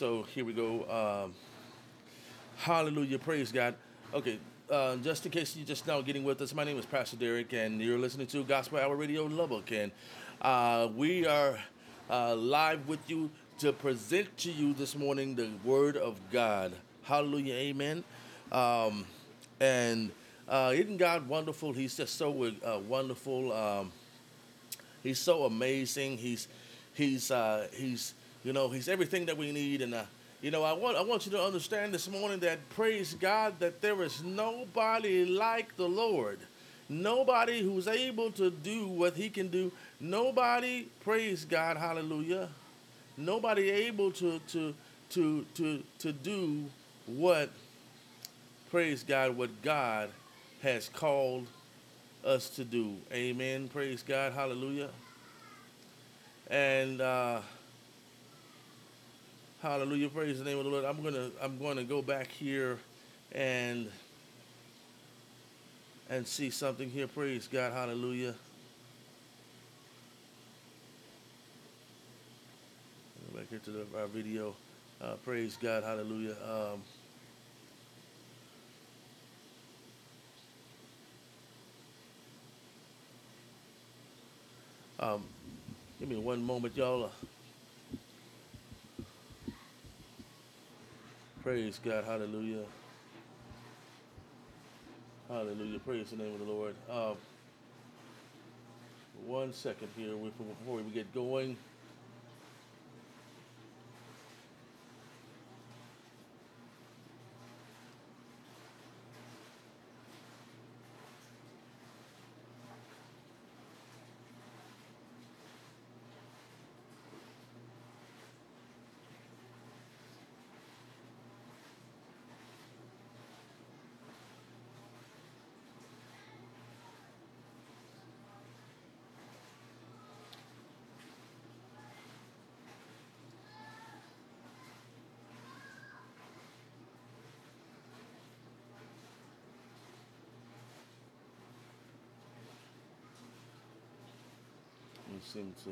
so here we go. Um, hallelujah. Praise God. Okay. Uh, just in case you're just now getting with us, my name is Pastor Derrick, and you're listening to Gospel Hour Radio Lubbock. And uh, we are uh, live with you to present to you this morning the Word of God. Hallelujah. Amen. Um, and uh, isn't God wonderful? He's just so uh, wonderful. Um, he's so amazing. He's he's uh, he's you know he's everything that we need. And uh, you know I want I want you to understand this morning that praise God that there is nobody like the Lord. Nobody who's able to do what he can do. Nobody, praise God, hallelujah. Nobody able to to to to to do what praise God, what God has called us to do. Amen. Praise God. Hallelujah. And uh, hallelujah. Praise the name of the Lord. I'm gonna I'm gonna go back here and and see something here. Praise God. Hallelujah. Go back here to the, our video. Uh, praise God. Hallelujah. Um, Um, give me one moment, y'all. Praise God. Hallelujah. Hallelujah. Praise the name of the Lord. Um, one second here before we get going. Seem to